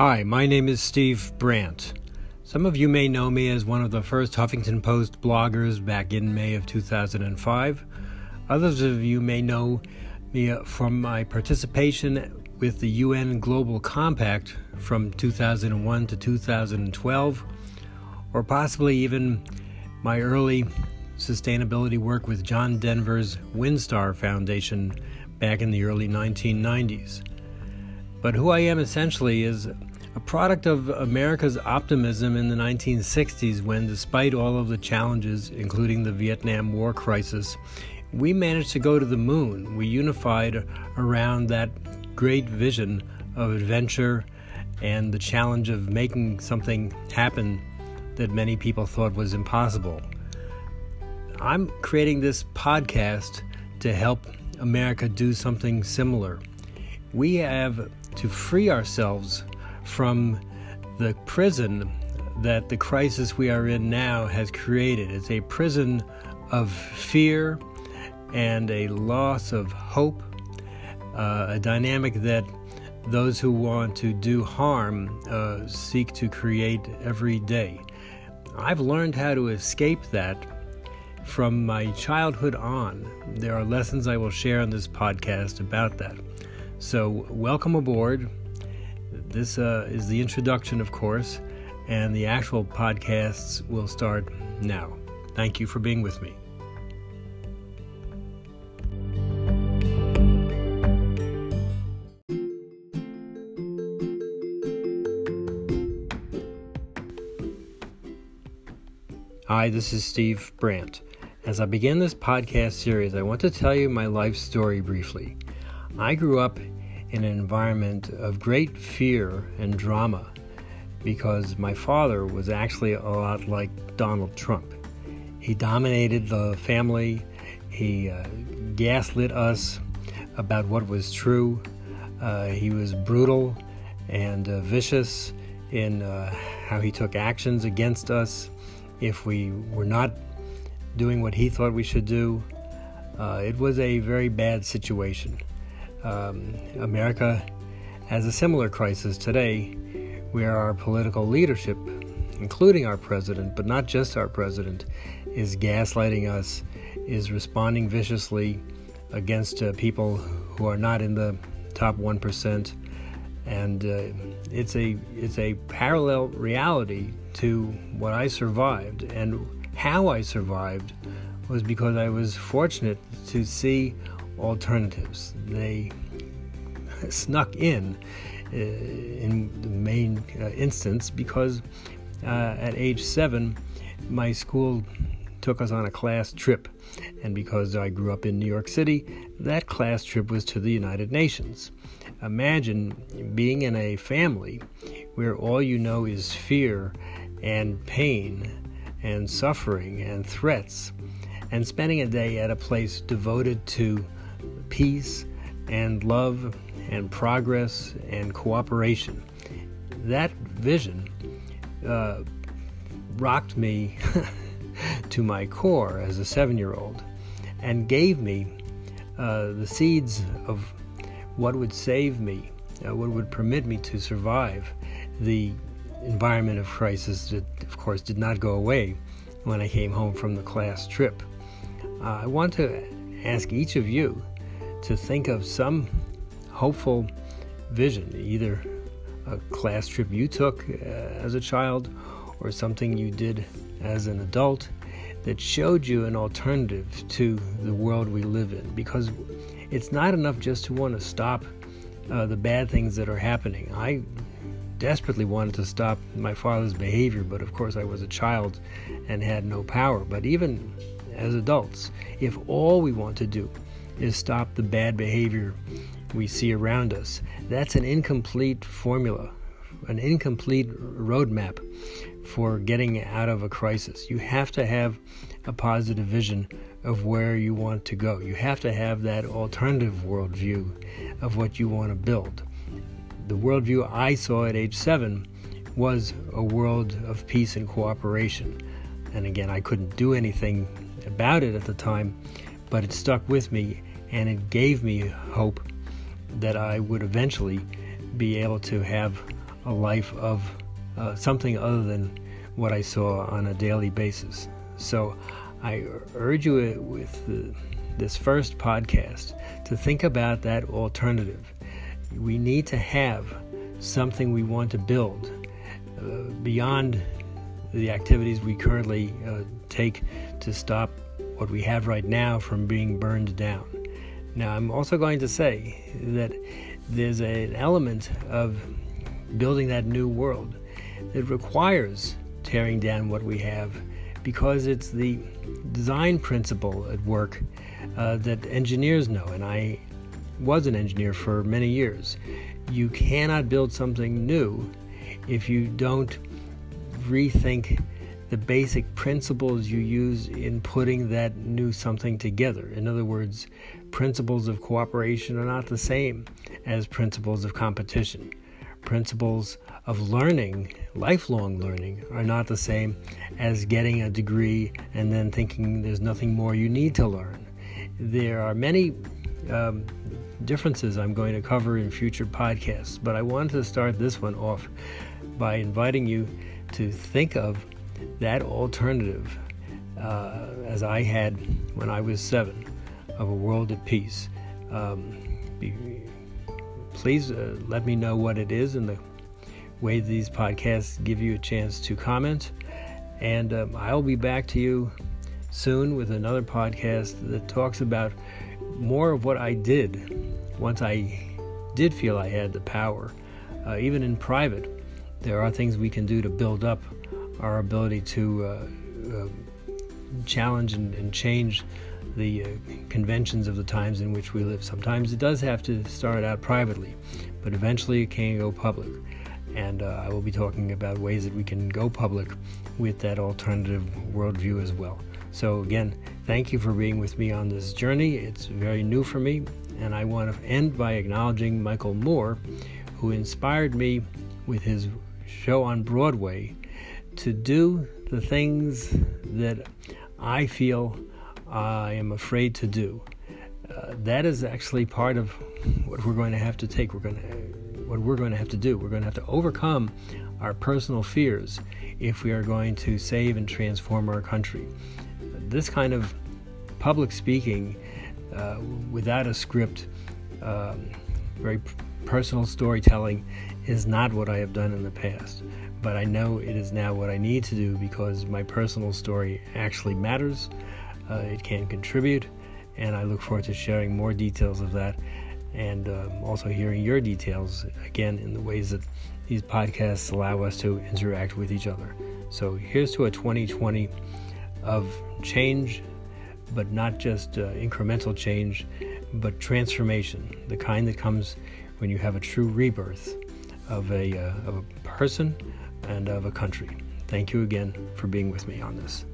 Hi, my name is Steve Brandt. Some of you may know me as one of the first Huffington Post bloggers back in May of 2005. Others of you may know me uh, from my participation with the UN Global Compact from 2001 to 2012, or possibly even my early sustainability work with John Denver's Windstar Foundation back in the early 1990s. But who I am essentially is a product of America's optimism in the 1960s when, despite all of the challenges, including the Vietnam War crisis, we managed to go to the moon. We unified around that great vision of adventure and the challenge of making something happen that many people thought was impossible. I'm creating this podcast to help America do something similar. We have to free ourselves from the prison that the crisis we are in now has created. It's a prison of fear and a loss of hope, uh, a dynamic that those who want to do harm uh, seek to create every day. I've learned how to escape that from my childhood on. There are lessons I will share on this podcast about that. So, welcome aboard. This uh, is the introduction, of course, and the actual podcasts will start now. Thank you for being with me. Hi, this is Steve Brandt. As I begin this podcast series, I want to tell you my life story briefly. I grew up in an environment of great fear and drama because my father was actually a lot like Donald Trump. He dominated the family, he uh, gaslit us about what was true, uh, he was brutal and uh, vicious in uh, how he took actions against us if we were not doing what he thought we should do. Uh, it was a very bad situation. Um, America has a similar crisis today where our political leadership, including our president, but not just our president, is gaslighting us, is responding viciously against uh, people who are not in the top 1%. And uh, it's a it's a parallel reality to what I survived and how I survived was because I was fortunate to see alternatives. They snuck in uh, in the main uh, instance because uh, at age seven, my school took us on a class trip. And because I grew up in New York City, that class trip was to the United Nations. Imagine being in a family where all you know is fear and pain and suffering and threats, and spending a day at a place devoted to peace and love and progress and cooperation. That vision uh, rocked me to my core as a seven year old and gave me uh, the seeds of what would save me, uh, what would permit me to survive the environment of crisis that, of course, did not go away when I came home from the class trip. Uh, I want to ask each of you to think of some hopeful vision, either a class trip you took uh, as a child or something you did as an adult that showed you an alternative to the world we live in. Because it's not enough just to want to stop uh, the bad things that are happening. I desperately wanted to stop my father's behavior, but of course I was a child and had no power. But even as adults, if all we want to do is stop the bad behavior we see around us. That's an incomplete formula, an incomplete roadmap for getting out of a crisis. You have to have a positive vision of where you want to go. You have to have that alternative worldview of what you want to build. The worldview I saw at age seven was a world of peace and cooperation. And again, I couldn't do anything about it at the time, but it stuck with me and it gave me hope that I would eventually be able to have a life of uh, something other than what I saw on a daily basis. So I urge you with the, this first podcast to think about that alternative. We need to have something we want to build uh, beyond the activities we currently uh, take to stop what we have right now from being burned down. Now, I'm also going to say that there's an element of building that new world that requires tearing down what we have because it's the design principle at work uh, that engineers know. And I was an engineer for many years. You cannot build something new if you don't rethink the basic principles you use in putting that new something together. In other words, principles of cooperation are not the same as principles of competition. Principles of learning, lifelong learning, are not the same as getting a degree and then thinking there's nothing more you need to learn. There are many um, differences I'm going to cover in future podcasts, but I wanted to start this one off by inviting you to think of that alternative uh, as I had when I was seven of a world at peace. Um, be, please uh, let me know what it is in the way these podcasts give you a chance to comment. And um, I'll be back to you soon with another podcast that talks about more of what I did once I did feel I had the power, uh, even in private there are things we can do to build up our ability to uh, uh, challenge and, and, change the uh, conventions of the times in which we live. Sometimes it does have to start out privately, but eventually it can go public. And uh, I will be talking about ways that we can go public with that alternative worldview as well. So, again, thank you for being with me on this journey. It's very new for me, and I want to end by acknowledging Michael Moore, who inspired me with his show on Broadway to do the things that I feel I am afraid to do. Uh, that is actually part of what we're going to have to take. We're going to, what we're going to have to do. We're going to have to overcome our personal fears if we are going to save and transform our country. This kind of public speaking, uh, without a script, um, very personal storytelling, is not what I have done in the past, but I know it is now what I need to do because my personal story actually matters. Uh, it can contribute, and I look forward to sharing more details of that and uh, also hearing your details again in the ways that these podcasts allow us to interact with each other. So here's to a 2020 of change, but not just uh, incremental change, but transformation, the kind that comes when you have a true rebirth of a, uh, of a person and of a country. Thank you again for being with me on this.